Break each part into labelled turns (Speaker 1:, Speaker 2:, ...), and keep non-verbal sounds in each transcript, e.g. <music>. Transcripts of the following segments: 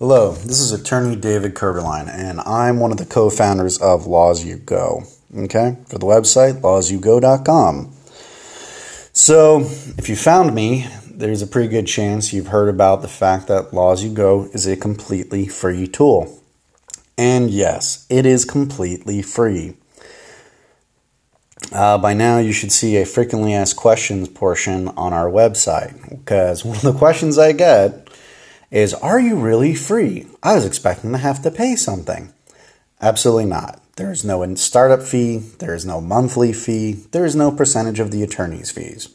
Speaker 1: Hello, this is attorney David Kerberline, and I'm one of the co founders of Laws You Go. Okay, for the website, lawsugo.com. So, if you found me, there's a pretty good chance you've heard about the fact that Laws You Go is a completely free tool. And yes, it is completely free. Uh, by now, you should see a frequently asked questions portion on our website because <laughs> one of the questions I get is Are you really free? I was expecting to have to pay something. Absolutely not. There is no startup fee, there is no monthly fee, there is no percentage of the attorney's fees.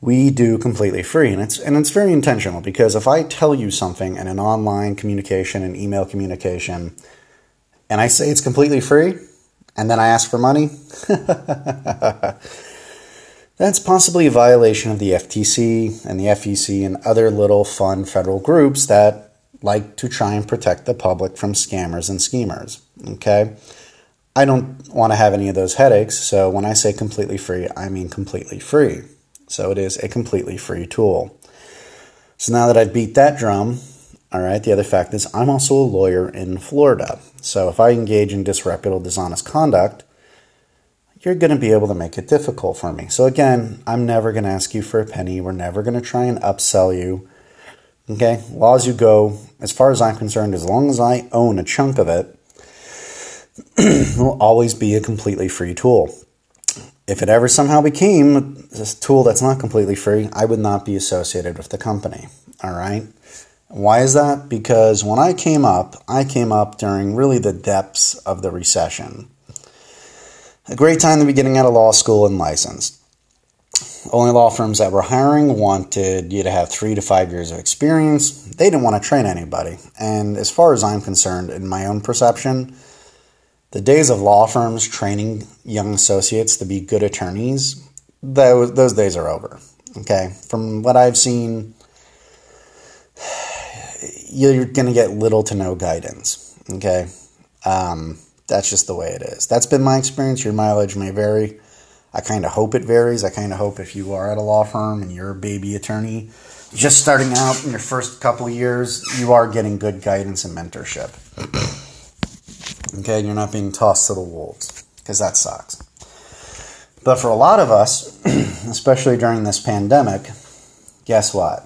Speaker 1: We do completely free, and it's and it's very intentional because if I tell you something in an online communication and email communication, and I say it's completely free, and then I ask for money, <laughs> that's possibly a violation of the FTC and the FEC and other little fun federal groups that like to try and protect the public from scammers and schemers. Okay? I don't want to have any of those headaches, so when I say completely free, I mean completely free. So it is a completely free tool. So now that I've beat that drum, all right, the other fact is I'm also a lawyer in Florida. So if I engage in disreputable, dishonest conduct, you're going to be able to make it difficult for me. So again, I'm never going to ask you for a penny. We're never going to try and upsell you. Okay, as you Go, as far as I'm concerned, as long as I own a chunk of it, it, <clears throat> will always be a completely free tool. If it ever somehow became a tool that's not completely free, I would not be associated with the company. All right. Why is that? Because when I came up, I came up during really the depths of the recession. A great time to be getting out of law school and licensed. Only law firms that were hiring wanted you to have three to five years of experience. They didn't want to train anybody. And as far as I'm concerned, in my own perception, the days of law firms training young associates to be good attorneys, those, those days are over. Okay. From what I've seen, you're going to get little to no guidance. Okay. Um, that's just the way it is. That's been my experience. Your mileage may vary. I kind of hope it varies. I kind of hope if you are at a law firm and you're a baby attorney, just starting out in your first couple of years, you are getting good guidance and mentorship. <clears throat> okay, you're not being tossed to the wolves because that sucks. But for a lot of us, <clears throat> especially during this pandemic, guess what?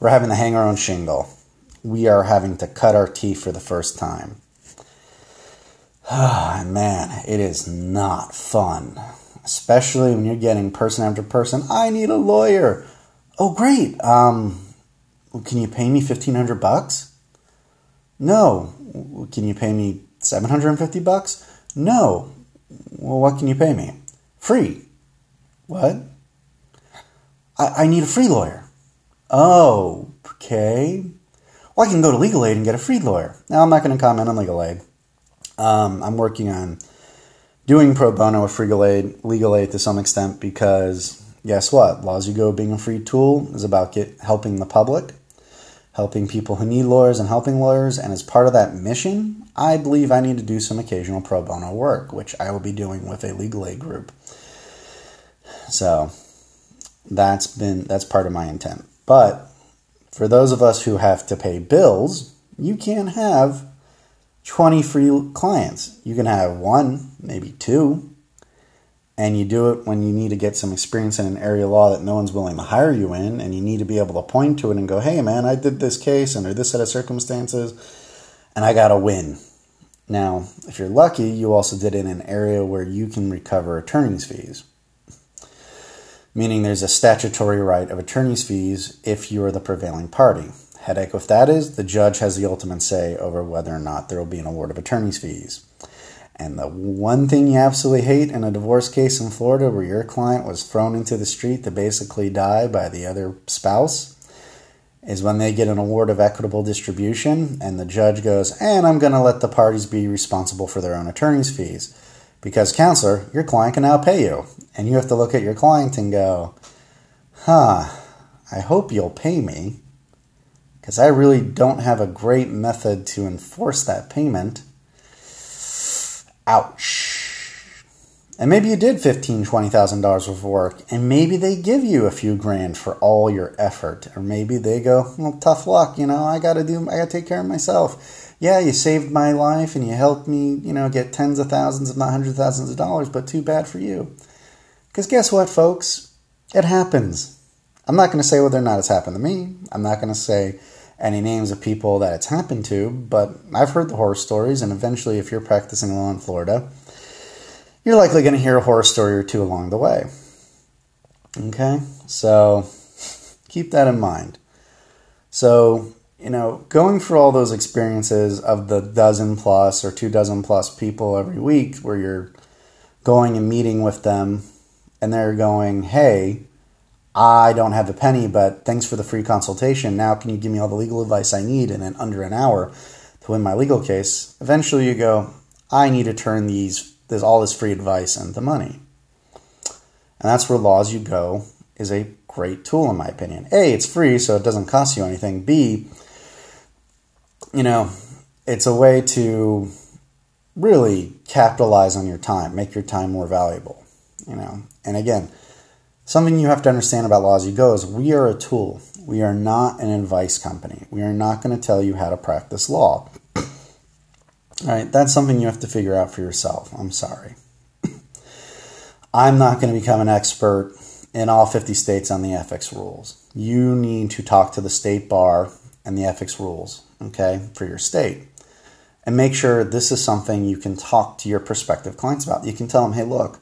Speaker 1: We're having to hang our own shingle. We are having to cut our teeth for the first time. Ah, man, it is not fun. Especially when you're getting person after person. I need a lawyer. Oh, great. Um, can you pay me fifteen hundred bucks? No. Can you pay me seven hundred and fifty bucks? No. Well, what can you pay me? Free. What? I, I need a free lawyer. Oh, okay. Well, I can go to legal aid and get a free lawyer. Now, I'm not going to comment on legal aid. Um, I'm working on doing pro bono with legal aid, legal aid to some extent because guess what? Laws U Go being a free tool is about get, helping the public, helping people who need lawyers, and helping lawyers. And as part of that mission, I believe I need to do some occasional pro bono work, which I will be doing with a legal aid group. So that's been that's part of my intent. But for those of us who have to pay bills, you can have 20 free clients. You can have one, maybe two, and you do it when you need to get some experience in an area of law that no one's willing to hire you in, and you need to be able to point to it and go, hey, man, I did this case under this set of circumstances, and I got a win. Now, if you're lucky, you also did it in an area where you can recover attorney's fees. Meaning there's a statutory right of attorney's fees if you are the prevailing party. Headache that is the judge has the ultimate say over whether or not there will be an award of attorney's fees. And the one thing you absolutely hate in a divorce case in Florida where your client was thrown into the street to basically die by the other spouse is when they get an award of equitable distribution and the judge goes, and I'm going to let the parties be responsible for their own attorney's fees. Because, counselor, your client can now pay you. And you have to look at your client and go, huh, I hope you'll pay me because I really don't have a great method to enforce that payment. Ouch. And maybe you did fifteen, twenty thousand dollars worth of work, and maybe they give you a few grand for all your effort, or maybe they go, "Well, tough luck, you know. I got to do, I got to take care of myself." Yeah, you saved my life and you helped me, you know, get tens of thousands, if not hundreds of thousands of dollars, but too bad for you. Because guess what, folks? It happens. I'm not going to say whether or not it's happened to me. I'm not going to say any names of people that it's happened to, but I've heard the horror stories, and eventually, if you're practicing law in Florida, you're likely going to hear a horror story or two along the way. Okay? So keep that in mind. So, you know, going through all those experiences of the dozen plus or two dozen plus people every week where you're going and meeting with them and they're going, hey, I don't have a penny, but thanks for the free consultation. Now, can you give me all the legal advice I need in under an hour to win my legal case? Eventually, you go, I need to turn these there's all this free advice and the money. And that's where Laws You Go is a great tool, in my opinion. A, it's free, so it doesn't cost you anything. B, you know, it's a way to really capitalize on your time, make your time more valuable. You know, and again, something you have to understand about Law As You Go is we are a tool. We are not an advice company. We are not going to tell you how to practice law. All right, that's something you have to figure out for yourself. I'm sorry. <coughs> I'm not going to become an expert in all 50 states on the ethics rules. You need to talk to the state bar and the ethics rules, okay, for your state. And make sure this is something you can talk to your prospective clients about. You can tell them, hey, look,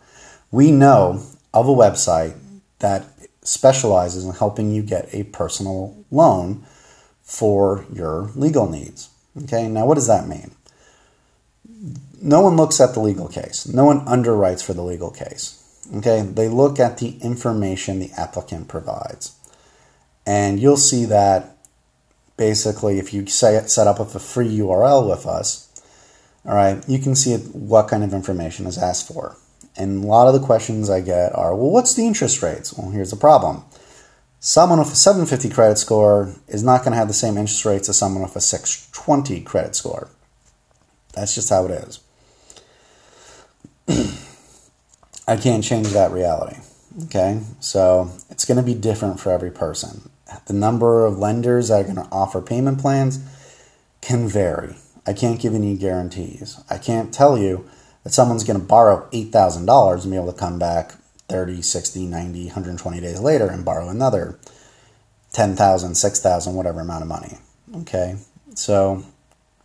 Speaker 1: we know of a website that specializes in helping you get a personal loan for your legal needs. Okay, now what does that mean? no one looks at the legal case. No one underwrites for the legal case. Okay, they look at the information the applicant provides. And you'll see that basically if you set up with a free URL with us, all right, you can see what kind of information is asked for. And a lot of the questions I get are, well, what's the interest rates? Well, here's the problem. Someone with a 750 credit score is not going to have the same interest rates as someone with a 620 credit score. That's just how it is. <clears throat> I can't change that reality. Okay, so it's going to be different for every person. The number of lenders that are going to offer payment plans can vary. I can't give any guarantees. I can't tell you that someone's going to borrow $8,000 and be able to come back 30, 60, 90, 120 days later and borrow another 10,000, 6,000, whatever amount of money. Okay, so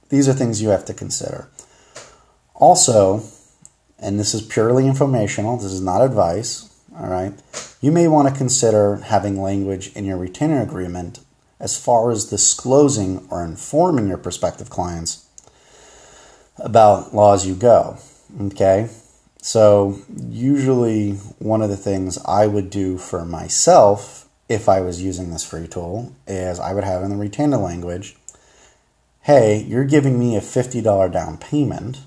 Speaker 1: these are things you have to consider. Also, and this is purely informational, this is not advice, all right? You may want to consider having language in your retainer agreement as far as disclosing or informing your prospective clients about Law As You Go, okay? So, usually, one of the things I would do for myself if I was using this free tool is I would have in the retainer language hey, you're giving me a $50 down payment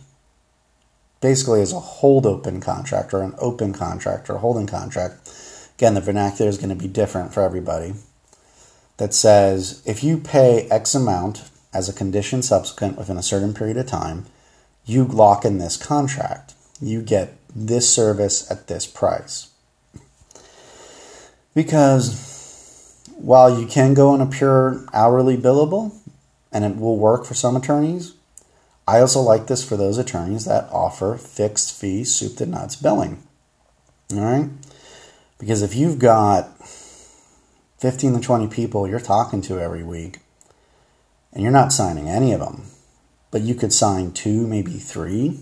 Speaker 1: basically as a hold open contract or an open contract or holding contract. Again, the vernacular is going to be different for everybody. That says if you pay X amount as a condition subsequent within a certain period of time, you lock in this contract. You get this service at this price. Because while you can go on a pure hourly billable, and it will work for some attorneys, I also like this for those attorneys that offer fixed fee soup to nuts billing. All right? Because if you've got 15 to 20 people you're talking to every week and you're not signing any of them, but you could sign two, maybe three,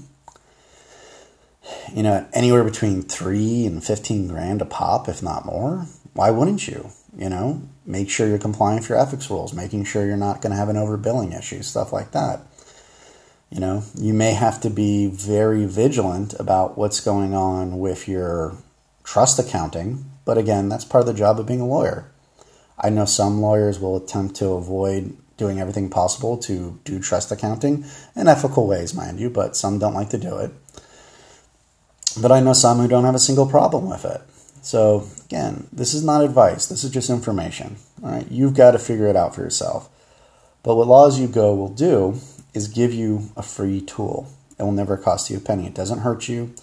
Speaker 1: you know, anywhere between three and 15 grand a pop, if not more, why wouldn't you? You know, make sure you're complying with your ethics rules, making sure you're not going to have an overbilling issue, stuff like that. You know, you may have to be very vigilant about what's going on with your trust accounting, but again, that's part of the job of being a lawyer. I know some lawyers will attempt to avoid doing everything possible to do trust accounting in ethical ways, mind you, but some don't like to do it. But I know some who don't have a single problem with it. So, again, this is not advice, this is just information. All right, you've got to figure it out for yourself. But what Laws You Go will do is give you a free tool. It will never cost you a penny. It doesn't hurt you.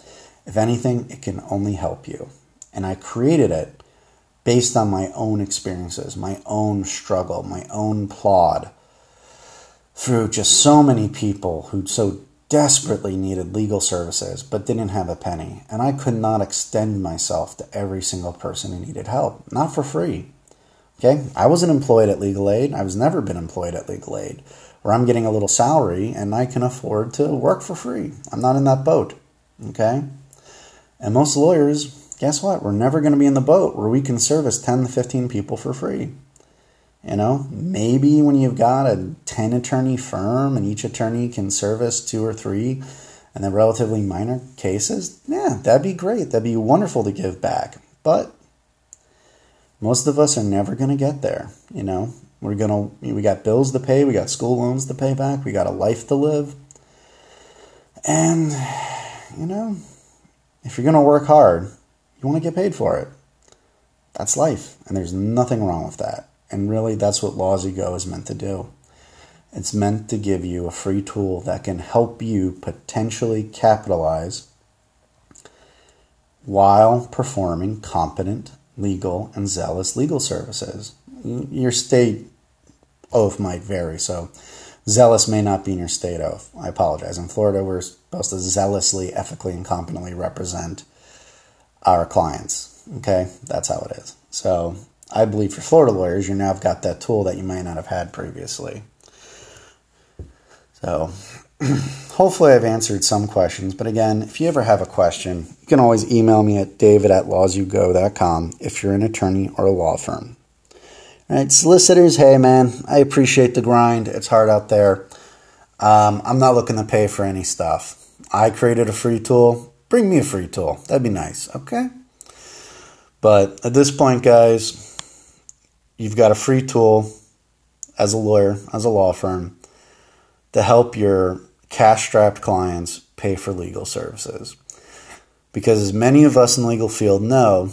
Speaker 1: If anything, it can only help you. And I created it based on my own experiences, my own struggle, my own plod through just so many people who so desperately needed legal services but didn't have a penny. And I could not extend myself to every single person who needed help, not for free. Okay? I wasn't employed at Legal Aid. I was never been employed at Legal Aid where I'm getting a little salary and I can afford to work for free. I'm not in that boat. Okay? And most lawyers, guess what? We're never going to be in the boat where we can service 10 to 15 people for free. You know, maybe when you've got a 10 attorney firm and each attorney can service two or three and then relatively minor cases, yeah, that'd be great. That'd be wonderful to give back. But most of us are never going to get there. You know, we're going to, we got bills to pay, we got school loans to pay back, we got a life to live. And, you know, if you're going to work hard, you want to get paid for it. That's life, and there's nothing wrong with that. And really, that's what Lawsy Go is meant to do. It's meant to give you a free tool that can help you potentially capitalize while performing competent, legal, and zealous legal services. Your state oath might vary, so zealous may not be in your state oath. I apologize. In Florida, we're supposed to zealously, ethically, and competently represent our clients. Okay, that's how it is. So I believe for Florida lawyers, you now have got that tool that you might not have had previously. So <clears throat> hopefully I've answered some questions. But again, if you ever have a question, you can always email me at david at lawsyougo.com if you're an attorney or a law firm. All right, solicitors, hey man, I appreciate the grind. It's hard out there. Um, I'm not looking to pay for any stuff. I created a free tool. Bring me a free tool. That'd be nice, okay? But at this point, guys, you've got a free tool as a lawyer, as a law firm, to help your cash strapped clients pay for legal services. Because as many of us in the legal field know,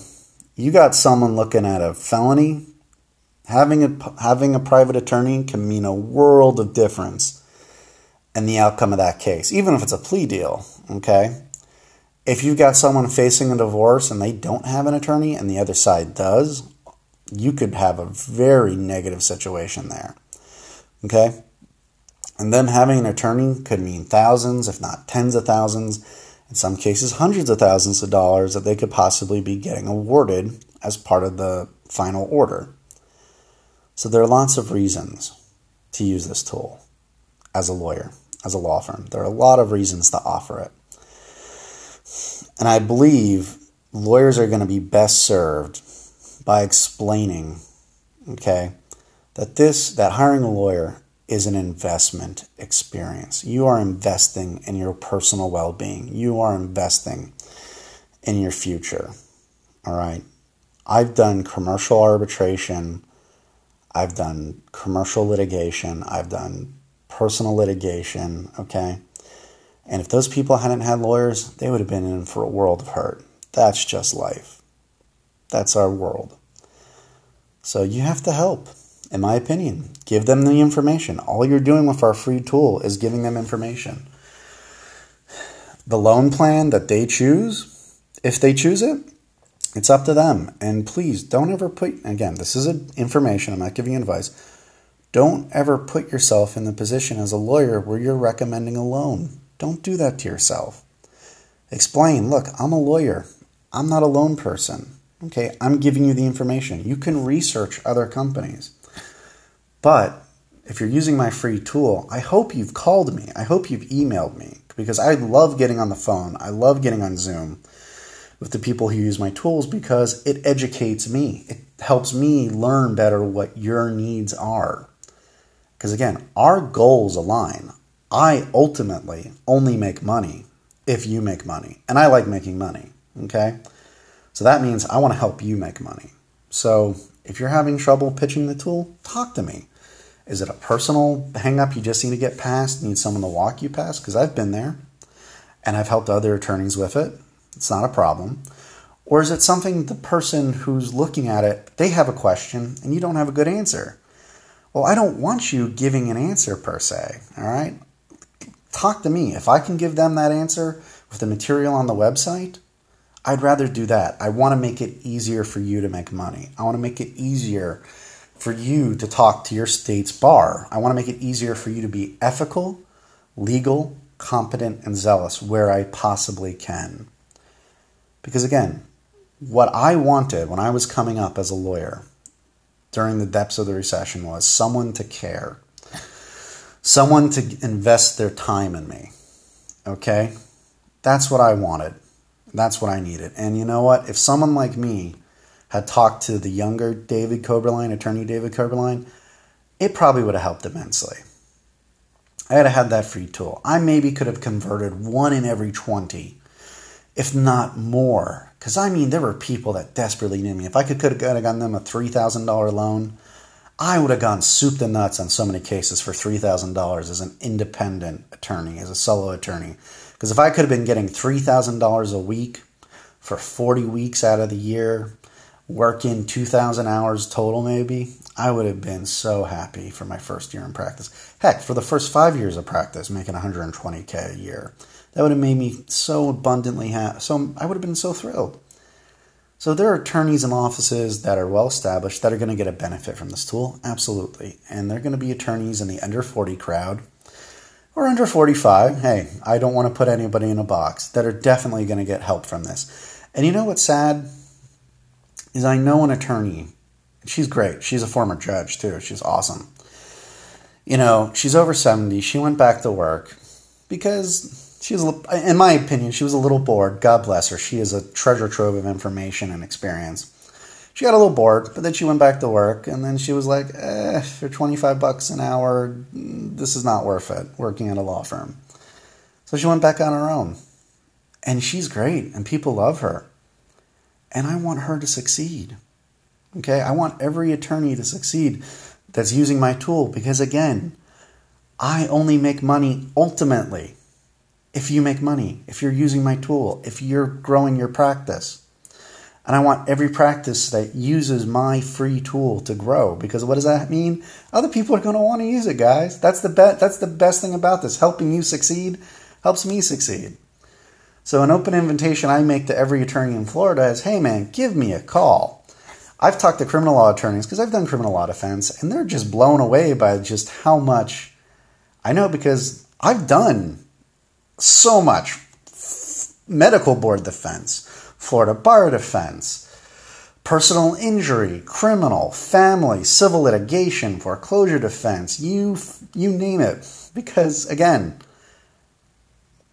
Speaker 1: you got someone looking at a felony, having a, having a private attorney can mean a world of difference in the outcome of that case, even if it's a plea deal, okay? If you've got someone facing a divorce and they don't have an attorney and the other side does, you could have a very negative situation there. Okay? And them having an attorney could mean thousands, if not tens of thousands, in some cases hundreds of thousands of dollars that they could possibly be getting awarded as part of the final order. So there are lots of reasons to use this tool as a lawyer, as a law firm. There are a lot of reasons to offer it. And I believe lawyers are going to be best served by explaining, okay, that this, that hiring a lawyer is an investment experience. You are investing in your personal well being, you are investing in your future. All right. I've done commercial arbitration, I've done commercial litigation, I've done personal litigation, okay? And if those people hadn't had lawyers, they would have been in for a world of hurt. That's just life. That's our world. So you have to help, in my opinion. Give them the information. All you're doing with our free tool is giving them information. The loan plan that they choose, if they choose it, it's up to them. And please don't ever put, again, this is information, I'm not giving you advice. Don't ever put yourself in the position as a lawyer where you're recommending a loan. Don't do that to yourself. Explain, look, I'm a lawyer. I'm not a loan person. Okay, I'm giving you the information. You can research other companies. But if you're using my free tool, I hope you've called me. I hope you've emailed me because I love getting on the phone. I love getting on Zoom with the people who use my tools because it educates me. It helps me learn better what your needs are. Because again, our goals align. I ultimately only make money if you make money. And I like making money. Okay? So that means I want to help you make money. So if you're having trouble pitching the tool, talk to me. Is it a personal hangup you just need to get past, need someone to walk you past? Because I've been there and I've helped other attorneys with it. It's not a problem. Or is it something the person who's looking at it, they have a question and you don't have a good answer? Well, I don't want you giving an answer per se, all right? Talk to me. If I can give them that answer with the material on the website, I'd rather do that. I want to make it easier for you to make money. I want to make it easier for you to talk to your state's bar. I want to make it easier for you to be ethical, legal, competent, and zealous where I possibly can. Because again, what I wanted when I was coming up as a lawyer during the depths of the recession was someone to care, someone to invest their time in me. Okay? That's what I wanted. That's what I needed. And you know what? If someone like me had talked to the younger David Koberline, attorney David Koberline, it probably would have helped immensely. I had had that free tool. I maybe could have converted one in every 20, if not more. Because I mean, there were people that desperately needed me. If I could, could have gotten them a $3,000 loan, I would have gone soup to nuts on so many cases for $3,000 as an independent attorney, as a solo attorney. Because if I could have been getting $3,000 a week for 40 weeks out of the year, working 2,000 hours total, maybe, I would have been so happy for my first year in practice. Heck, for the first five years of practice, making 120K a year. That would have made me so abundantly happy. So I would have been so thrilled. So there are attorneys in offices that are well established that are going to get a benefit from this tool, absolutely. And they're going to be attorneys in the under 40 crowd or under 45. Hey, I don't want to put anybody in a box that are definitely going to get help from this. And you know what's sad? is I know an attorney. She's great. She's a former judge too. She's awesome. You know, she's over 70. She went back to work because she was, in my opinion, she was a little bored. God bless her. She is a treasure trove of information and experience. She got a little bored, but then she went back to work, and then she was like, eh, for 25 bucks an hour, this is not worth it, working at a law firm. So she went back on her own. And she's great, and people love her and I want her to succeed. Okay, I want every attorney to succeed that's using my tool because, again, I only make money ultimately if you make money, if you're using my tool, if you're growing your practice. And I want every practice that uses my free tool to grow because what does that mean? Other people are going to want to use it, guys. That's the be- that's the best thing about this. Helping you succeed helps me succeed. So, an open invitation I make to every attorney in Florida is hey, man, give me a call. I've talked to criminal law attorneys because I've done criminal law defense, and they're just blown away by just how much I know because I've done so much medical board defense, Florida bar defense, personal injury, criminal, family, civil litigation, foreclosure defense, you you name it. Because again,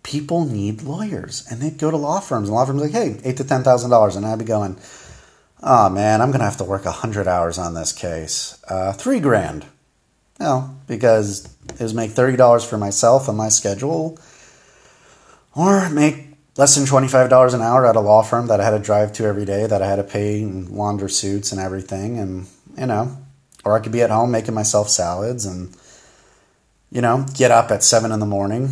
Speaker 1: people need lawyers and they'd go to law firms and law firms like hey eight to ten thousand dollars and i'd be going oh man i'm gonna have to work hundred hours on this case uh, three grand no because it was make thirty dollars for myself and my schedule or make less than $25 an hour at a law firm that i had to drive to every day that i had to pay and launder suits and everything and you know or i could be at home making myself salads and you know get up at seven in the morning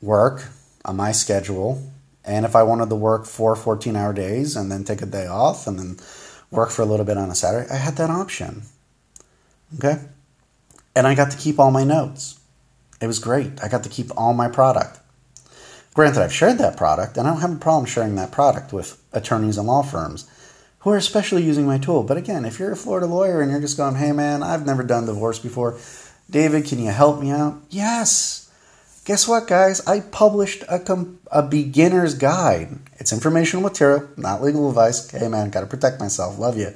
Speaker 1: work on my schedule. And if I wanted to work four 14 hour days and then take a day off and then work for a little bit on a Saturday, I had that option. Okay? And I got to keep all my notes. It was great. I got to keep all my product. Granted, I've shared that product, and I don't have a problem sharing that product with attorneys and law firms who are especially using my tool. But again, if you're a Florida lawyer and you're just going, hey man, I've never done divorce before, David, can you help me out? Yes. Guess what, guys? I published a, com- a beginner's guide. It's informational material, not legal advice. Hey, man, got to protect myself. Love you.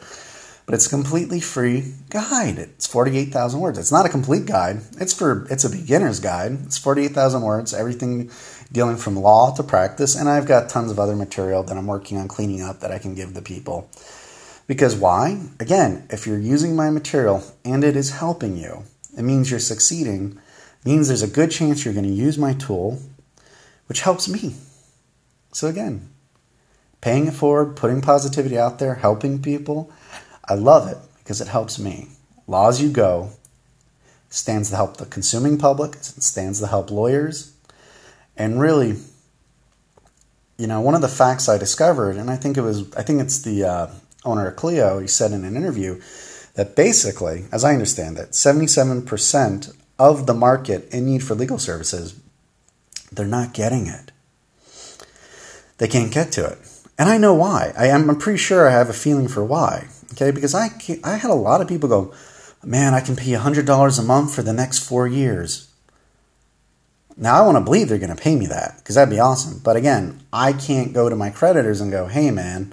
Speaker 1: But it's a completely free guide. It's 48,000 words. It's not a complete guide. It's for it's a beginner's guide. It's 48,000 words, everything dealing from law to practice, and I've got tons of other material that I'm working on cleaning up that I can give the people. Because why? Again, if you're using my material and it is helping you, it means you're succeeding means there's a good chance you're going to use my tool, which helps me. So, again, paying it forward, putting positivity out there, helping people, I love it because it helps me. Law As You Go stands to help the consuming public, stands to help lawyers, and really, you know, one of the facts I discovered, and I think it was, I think it's the uh, owner of Clio, he said in an interview that basically, as I understand it, 77% of the market in need for legal services, they're not getting it. They can't get to it. And I know why. I am, I'm pretty sure I have a feeling for why. Okay, because I, I had a lot of people go, man, I can pay $100 a month for the next four years. Now, I want to believe they're going to pay me that because that'd be awesome. But again, I can't go to my creditors and go, hey, man,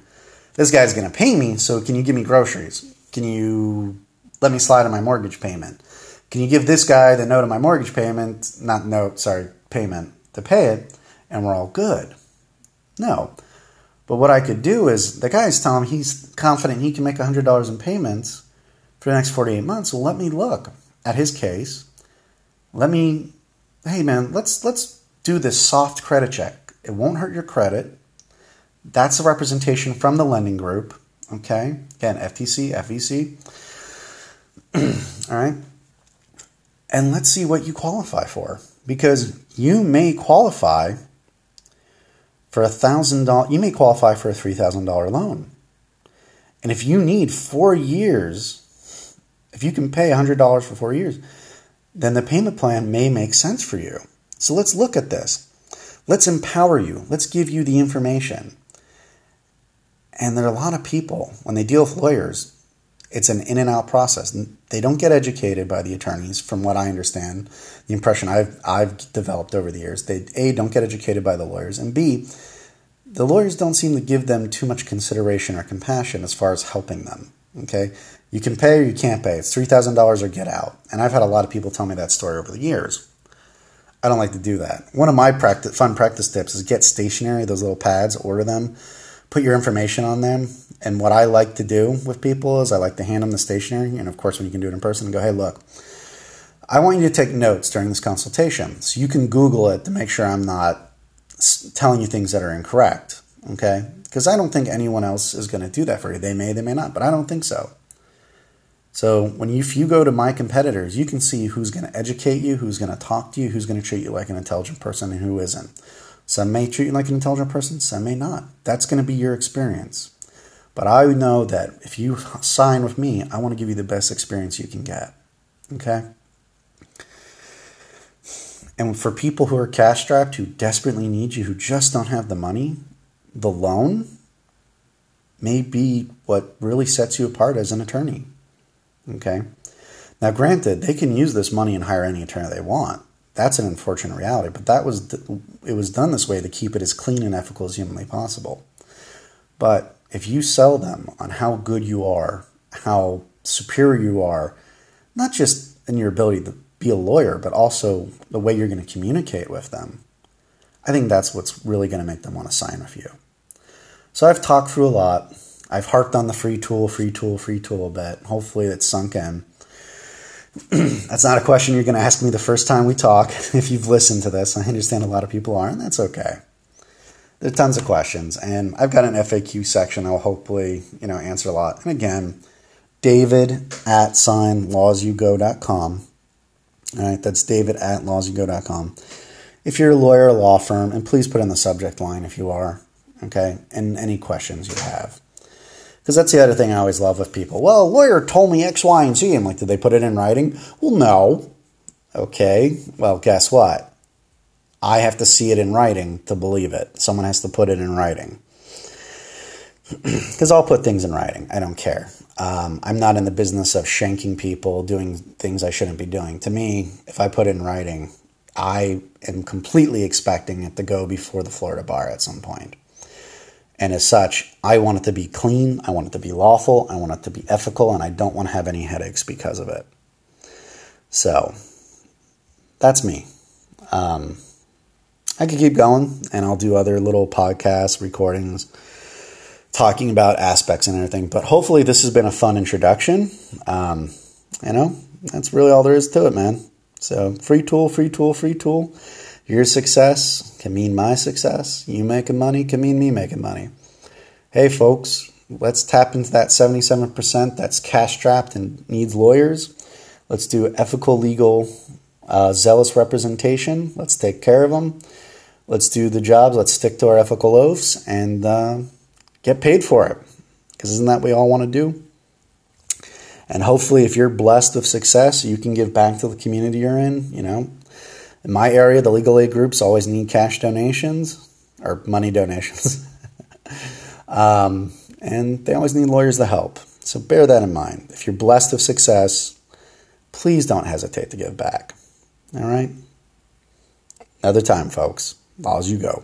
Speaker 1: this guy's going to pay me, so can you give me groceries? Can you let me slide on my mortgage payment? Can you give this guy the note of my mortgage payment, not note, sorry, payment to pay it, and we're all good? No. But what I could do is the guy's telling him he's confident he can make $100 in payments for the next 48 months. Well, let me look at his case. Let me hey man, let's let's do this soft credit check. It won't hurt your credit. That's a representation from the lending group. Okay, again, FTC, FEC. <clears throat> All right, and let's see what you qualify for because you may qualify for a thousand dollar. You may qualify for a three thousand dollar loan, and if you need four years, if you can pay a hundred dollars for four years then the payment plan may make sense for you. So let's look at this. Let's empower you. Let's give you the information. And there are a lot of people, when they deal with lawyers, it's an in and out process. They don't get educated by the attorneys, from what I understand, the impression I've, I've developed over the years. They, A, don't get educated by the lawyers, and B, the lawyers don't seem to give them too much consideration or compassion as far as helping them. Okay? You can pay or you can't pay. It's $3,000 or get out. And I've had a lot of people tell me that story over the years. I don't like to do that. One of my practice, fun practice tips is get stationery, those little pads, order them, put your information on them. And what I like to do with people is I like to hand them the stationery. And of course, when you can do it in person, go, hey, look, I want you to take notes during this consultation. So you can Google it to make sure I'm not telling you things that are incorrect. Okay? Because I don't think anyone else is going to do that for you. They may, they may not, but I don't think so. So when you, if you go to my competitors, you can see who's going to educate you, who's going to talk to you, who's going to treat you like an intelligent person, and who isn't. Some may treat you like an intelligent person, some may not. That's going to be your experience. But I know that if you sign with me, I want to give you the best experience you can get. Okay? And for people who are cash strapped, who desperately need you, who just don't have the money, the loan may be what really sets you apart as an attorney. Okay. Now, granted, they can use this money and hire any attorney they want. That's an unfortunate reality, but that was it was done this way to keep it as clean and ethical as humanly possible. But if you sell them on how good you are, how superior you are, not just in your ability to be a lawyer, but also the way you're going to communicate with them, I think that's what's really going to make them want to sign with you. So I've talked through a lot. I've harped on the free tool, free tool, free tool a bit. Hopefully it's sunk in. <clears throat> that's not a question you're going to ask me the first time we talk <laughs> if you've listened to this. I understand a lot of people are, and that's okay. There are tons of questions, and I've got an FAQ section I'll hopefully you know answer a lot. And again, David at signlawsyougo.com. All right, that's David at lawsyougo.com. If you're a lawyer, a law firm, and please put in the subject line if you are, okay, and any questions you have. Because that's the other thing I always love with people. Well, a lawyer told me X, Y, and Z. I'm like, did they put it in writing? Well, no. Okay. Well, guess what? I have to see it in writing to believe it. Someone has to put it in writing. <clears throat> Because I'll put things in writing. I don't care. Um, I'm not in the business of shanking people, doing things I shouldn't be doing. To me, if I put it in writing, I am completely expecting it to go before the Florida bar at some point. And as such, I want it to be clean, I want it to be lawful, I want it to be ethical, and I don't want to have any headaches because of it. So, that's me. Um, I could keep going, and I'll do other little podcasts, recordings, talking about aspects and everything. But hopefully, this has been a fun introduction. Um, you know, that's really all there is to it, man. So, free tool, free tool, free tool. Your success can mean my success. You making money can mean me making money. Hey, folks, let's tap into that 77% that's cash strapped and needs lawyers. Let's do ethical, legal, uh, zealous representation. Let's take care of them. Let's do the jobs. Let's stick to our ethical oaths and uh, get paid for it. Because isn't that what we all want to do? And hopefully, if you're blessed with success, you can give back to the community you're in. You know, in my area, the legal aid groups always need cash donations or money donations. <laughs> Um, and they always need lawyers to help. So bear that in mind. If you're blessed with success, please don't hesitate to give back. All right? Another time, folks. Laws you go.